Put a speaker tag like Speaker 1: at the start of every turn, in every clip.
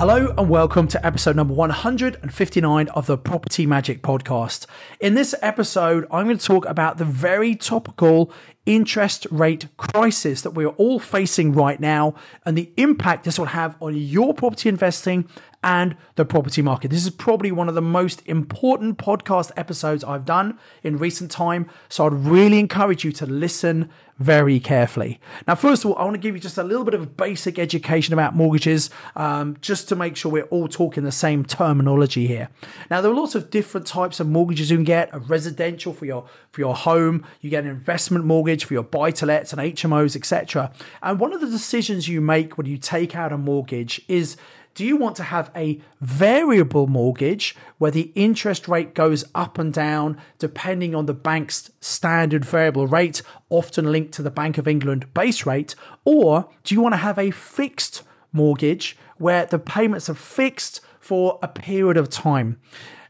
Speaker 1: Hello and welcome to episode number 159 of the Property Magic podcast. In this episode, I'm going to talk about the very topical interest rate crisis that we're all facing right now and the impact this will have on your property investing and the property market. This is probably one of the most important podcast episodes I've done in recent time. So I'd really encourage you to listen very carefully. Now, first of all, I want to give you just a little bit of basic education about mortgages, um, just to make sure we're all talking the same terminology here. Now, there are lots of different types of mortgages you can get: a residential for your for your home, you get an investment mortgage for your buy-to-lets and HMOs, etc. And one of the decisions you make when you take out a mortgage is do you want to have a variable mortgage where the interest rate goes up and down depending on the bank's standard variable rate, often linked to the Bank of England base rate? Or do you want to have a fixed mortgage where the payments are fixed for a period of time?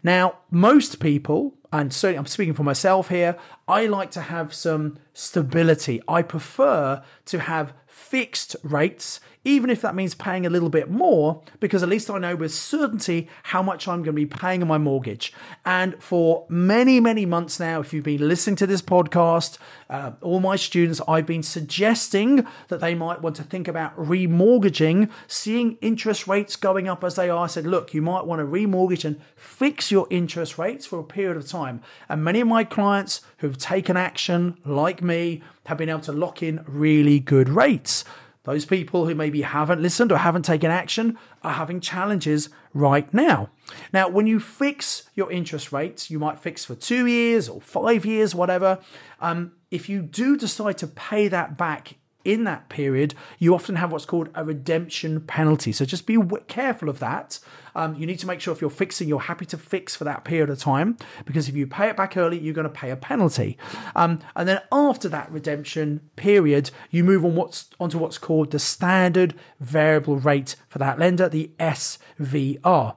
Speaker 1: Now, most people, and certainly I'm speaking for myself here, I like to have some stability. I prefer to have fixed rates, even if that means paying a little bit more, because at least I know with certainty how much I'm going to be paying on my mortgage. And for many, many months now, if you've been listening to this podcast, uh, all my students, I've been suggesting that they might want to think about remortgaging, seeing interest rates going up as they are. I said, look, you might want to remortgage and fix your interest rates for a period of time. And many of my clients who've taken action, like me, have been able to lock in really good rates. Those people who maybe haven't listened or haven't taken action are having challenges right now. Now, when you fix your interest rates, you might fix for two years or five years, whatever. Um, if you do decide to pay that back in that period, you often have what's called a redemption penalty. So just be careful of that. Um, you need to make sure if you're fixing, you're happy to fix for that period of time because if you pay it back early, you're going to pay a penalty. Um, and then after that redemption period, you move on what's onto what's called the standard variable rate for that lender, the SVR.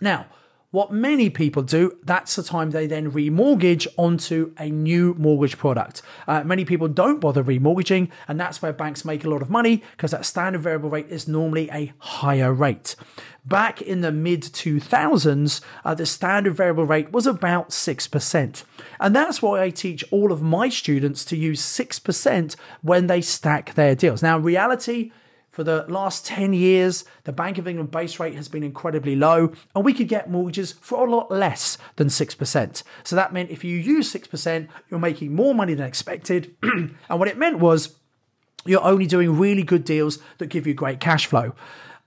Speaker 1: Now, what many people do, that's the time they then remortgage onto a new mortgage product. Uh, many people don't bother remortgaging, and that's where banks make a lot of money because that standard variable rate is normally a higher rate. Back in the mid 2000s, uh, the standard variable rate was about 6%. And that's why I teach all of my students to use 6% when they stack their deals. Now, reality, for the last 10 years, the Bank of England base rate has been incredibly low, and we could get mortgages for a lot less than 6%. So that meant if you use 6%, you're making more money than expected. and what it meant was you're only doing really good deals that give you great cash flow.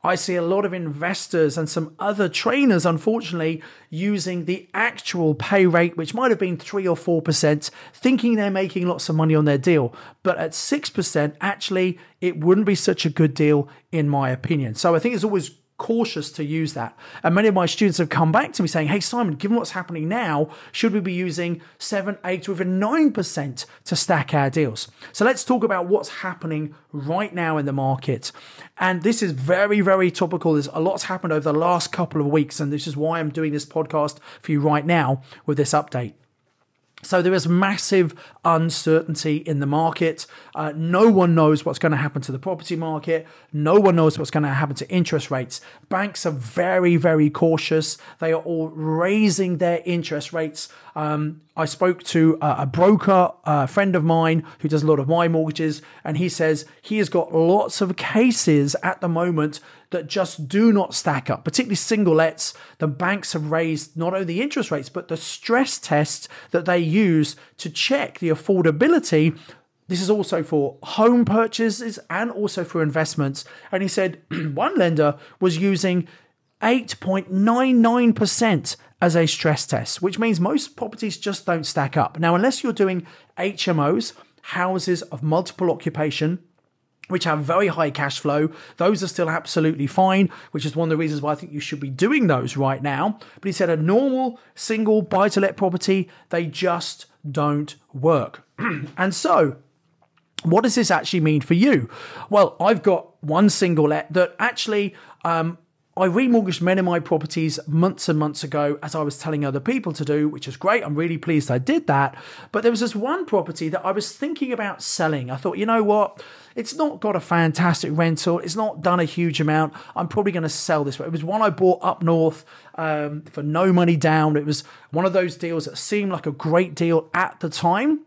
Speaker 1: I see a lot of investors and some other trainers, unfortunately, using the actual pay rate, which might have been 3 or 4%, thinking they're making lots of money on their deal. But at 6%, actually, it wouldn't be such a good deal, in my opinion. So I think it's always cautious to use that. And many of my students have come back to me saying, Hey, Simon, given what's happening now, should we be using 7, 8, or even 9% to stack our deals? So let's talk about what's happening right now in the market. And this is very, very topical. There's a lot's happened over the last couple of weeks. And this is why I'm doing this podcast for you right now with this update. So there is massive uncertainty in the market. Uh, no one knows what's going to happen to the property market. No one knows what's going to happen to interest rates. Banks are very, very cautious. They are all raising their interest rates. Um, I spoke to a, a broker, a friend of mine who does a lot of my mortgages, and he says he has got lots of cases at the moment that just do not stack up, particularly single lets. The banks have raised not only the interest rates, but the stress tests that they use to check the affordability this is also for home purchases and also for investments. And he said one lender was using 8.99% as a stress test, which means most properties just don't stack up. Now, unless you're doing HMOs, houses of multiple occupation, which have very high cash flow. Those are still absolutely fine, which is one of the reasons why I think you should be doing those right now. But he said a normal single buy to let property, they just don't work. and so, what does this actually mean for you? Well, I've got one single let that actually um, I remortgaged many of my properties months and months ago, as I was telling other people to do, which is great. I'm really pleased I did that. But there was this one property that I was thinking about selling. I thought, you know what? It's not got a fantastic rental. It's not done a huge amount. I'm probably going to sell this. It was one I bought up north um, for no money down. It was one of those deals that seemed like a great deal at the time.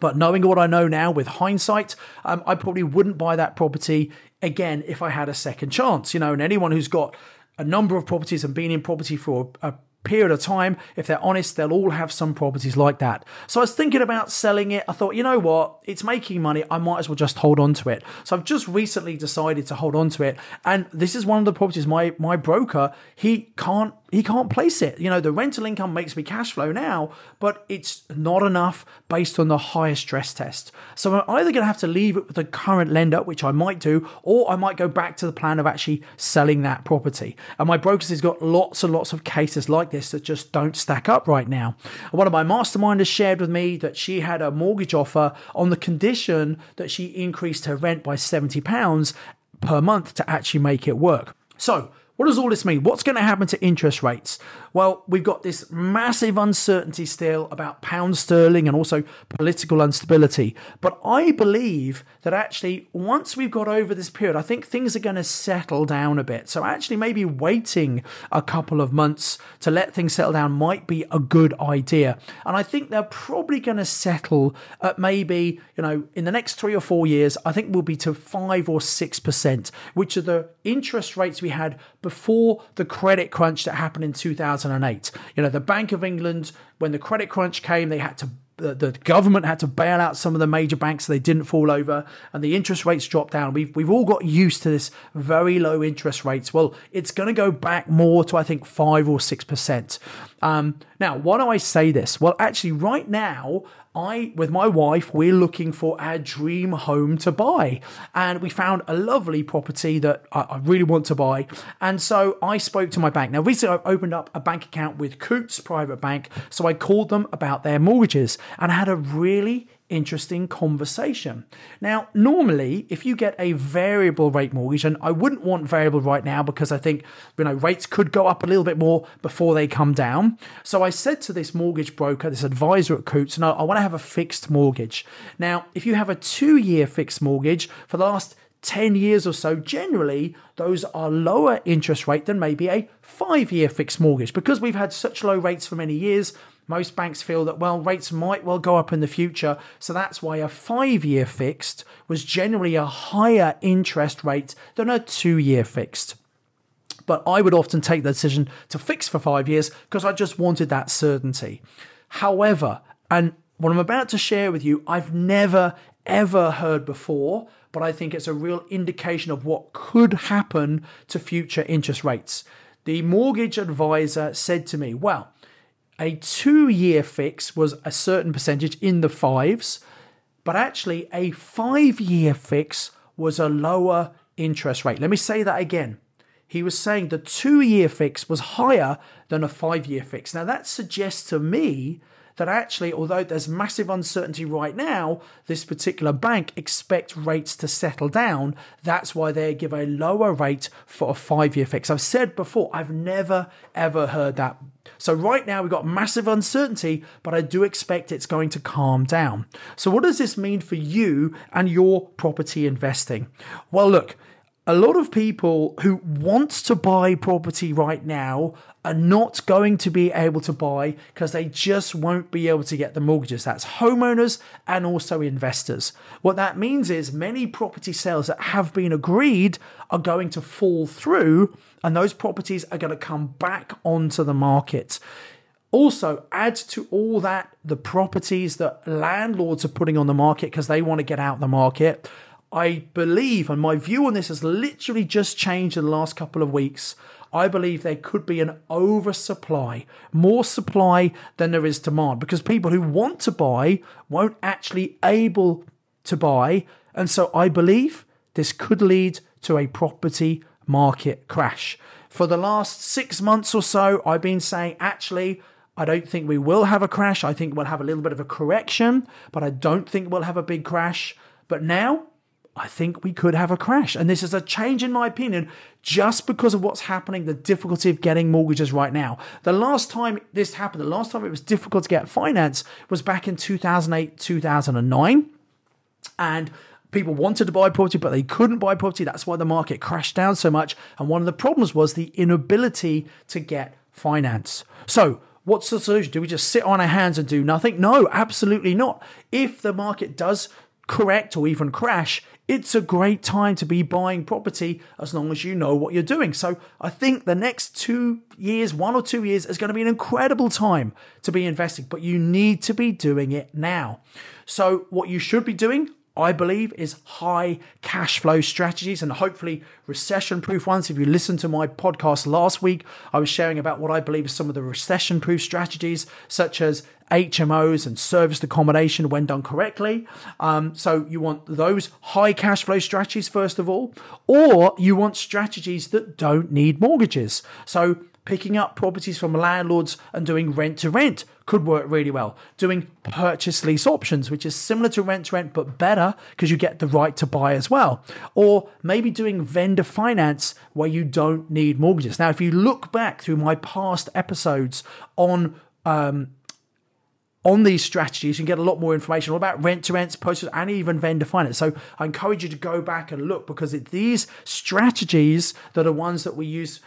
Speaker 1: But knowing what I know now with hindsight, um, I probably wouldn't buy that property again if I had a second chance. You know, and anyone who's got a number of properties and been in property for a, a period of time, if they're honest, they'll all have some properties like that. So I was thinking about selling it. I thought, you know what? It's making money. I might as well just hold on to it. So I've just recently decided to hold on to it. And this is one of the properties my my broker, he can't he can't place it. You know, the rental income makes me cash flow now, but it's not enough based on the higher stress test. So I'm either going to have to leave it with the current lender, which I might do, or I might go back to the plan of actually selling that property. And my brokers has got lots and lots of cases like this that just don't stack up right now. One of my masterminders shared with me that she had a mortgage offer on the condition that she increased her rent by £70 per month to actually make it work. So, what does all this mean? What's going to happen to interest rates? Well, we've got this massive uncertainty still about pound sterling and also political instability. But I believe that actually, once we've got over this period, I think things are going to settle down a bit. So, actually, maybe waiting a couple of months to let things settle down might be a good idea. And I think they're probably going to settle at maybe, you know, in the next three or four years, I think we'll be to five or 6%, which are the interest rates we had before the credit crunch that happened in 2008. You know, the Bank of England, when the credit crunch came, they had to the, the government had to bail out some of the major banks so they didn't fall over and the interest rates dropped down. We've, we've all got used to this very low interest rates. Well, it's going to go back more to, I think, five or 6%. Um, now, why do I say this? Well, actually, right now, I, with my wife, we're looking for our dream home to buy. And we found a lovely property that I, I really want to buy. And so I spoke to my bank. Now, recently I opened up a bank account with Coutts Private Bank. So I called them about their mortgages and I had a really interesting conversation. Now, normally, if you get a variable rate mortgage, and I wouldn't want variable right now because I think you know rates could go up a little bit more before they come down. So I said to this mortgage broker, this advisor at Coutts, no, I want to have a fixed mortgage. Now, if you have a two-year fixed mortgage for the last 10 years or so, generally, those are lower interest rate than maybe a five year fixed mortgage. Because we've had such low rates for many years, most banks feel that, well, rates might well go up in the future. So that's why a five year fixed was generally a higher interest rate than a two year fixed. But I would often take the decision to fix for five years because I just wanted that certainty. However, and what I'm about to share with you, I've never ever heard before, but I think it's a real indication of what could happen to future interest rates. The mortgage advisor said to me, Well, a two year fix was a certain percentage in the fives, but actually a five year fix was a lower interest rate. Let me say that again. He was saying the two year fix was higher than a five year fix. Now, that suggests to me that actually, although there's massive uncertainty right now, this particular bank expect rates to settle down. That's why they give a lower rate for a five year fix. I've said before, I've never ever heard that. So right now we've got massive uncertainty, but I do expect it's going to calm down. So what does this mean for you and your property investing? Well, look, a lot of people who want to buy property right now are not going to be able to buy because they just won't be able to get the mortgages. That's homeowners and also investors. What that means is many property sales that have been agreed are going to fall through and those properties are going to come back onto the market. Also, add to all that the properties that landlords are putting on the market because they want to get out the market I believe, and my view on this has literally just changed in the last couple of weeks. I believe there could be an oversupply, more supply than there is demand, because people who want to buy won't actually able to buy, and so I believe this could lead to a property market crash. For the last six months or so, I've been saying actually I don't think we will have a crash. I think we'll have a little bit of a correction, but I don't think we'll have a big crash. But now, I think we could have a crash. And this is a change, in my opinion, just because of what's happening, the difficulty of getting mortgages right now. The last time this happened, the last time it was difficult to get finance was back in 2008, 2009. And people wanted to buy property, but they couldn't buy property. That's why the market crashed down so much. And one of the problems was the inability to get finance. So, what's the solution? Do we just sit on our hands and do nothing? No, absolutely not. If the market does correct or even crash, it's a great time to be buying property as long as you know what you're doing. So I think the next two years, one or two years, is going to be an incredible time to be investing, but you need to be doing it now. So what you should be doing, I believe, is high cash flow strategies and hopefully recession proof ones. If you listened to my podcast last week, I was sharing about what I believe are some of the recession proof strategies, such as HMOs and serviced accommodation when done correctly. Um, so you want those high cash flow strategies first of all, or you want strategies that don't need mortgages. So picking up properties from landlords and doing rent to rent could work really well. Doing purchase lease options, which is similar to rent to rent but better because you get the right to buy as well. Or maybe doing vendor finance where you don't need mortgages. Now, if you look back through my past episodes on um, on these strategies, you can get a lot more information all about rent to rents, posters, and even vendor finance. So I encourage you to go back and look because it's these strategies that are ones that we use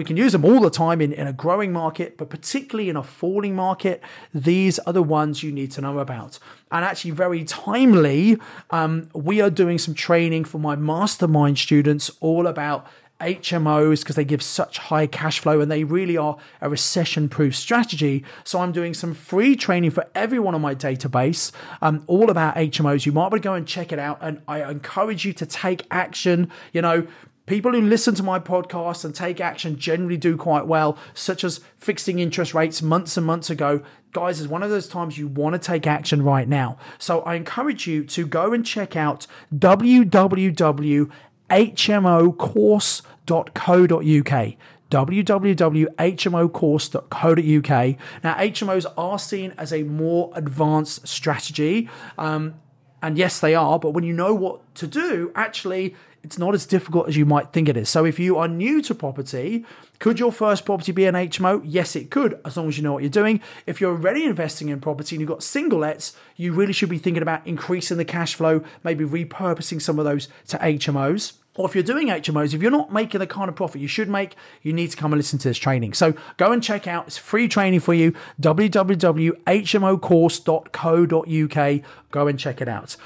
Speaker 1: we can use them all the time in, in a growing market, but particularly in a falling market, these are the ones you need to know about. And actually, very timely, um, we are doing some training for my mastermind students all about HMOs because they give such high cash flow and they really are a recession proof strategy. So I'm doing some free training for everyone on my database, um, all about HMOs. You might want to go and check it out. And I encourage you to take action. You know, People who listen to my podcast and take action generally do quite well, such as fixing interest rates months and months ago. Guys, is one of those times you want to take action right now. So I encourage you to go and check out www.hmocourse.co.uk www.hmocourse.co.uk. Now, HMOs are seen as a more advanced strategy. Um, and yes, they are, but when you know what to do, actually, it's not as difficult as you might think it is. So if you are new to property, could your first property be an HMO? Yes, it could, as long as you know what you're doing. If you're already investing in property and you've got single lets, you really should be thinking about increasing the cash flow, maybe repurposing some of those to HMOs. Or if you're doing HMOs, if you're not making the kind of profit you should make, you need to come and listen to this training. So go and check out, it's free training for you, www.hmocourse.co.uk. Go and check it out.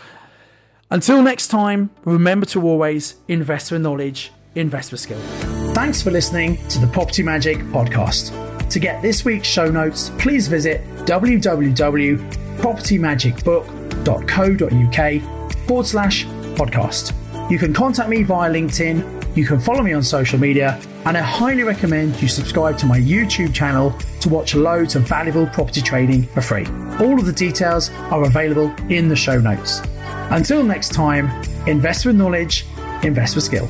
Speaker 1: Until next time, remember to always invest with knowledge, invest with skill. Thanks for listening to the Property Magic podcast. To get this week's show notes, please visit www.propertymagicbook.co.uk forward slash podcast. You can contact me via LinkedIn, you can follow me on social media, and I highly recommend you subscribe to my YouTube channel to watch loads of valuable property trading for free. All of the details are available in the show notes. Until next time, invest with knowledge, invest with skill.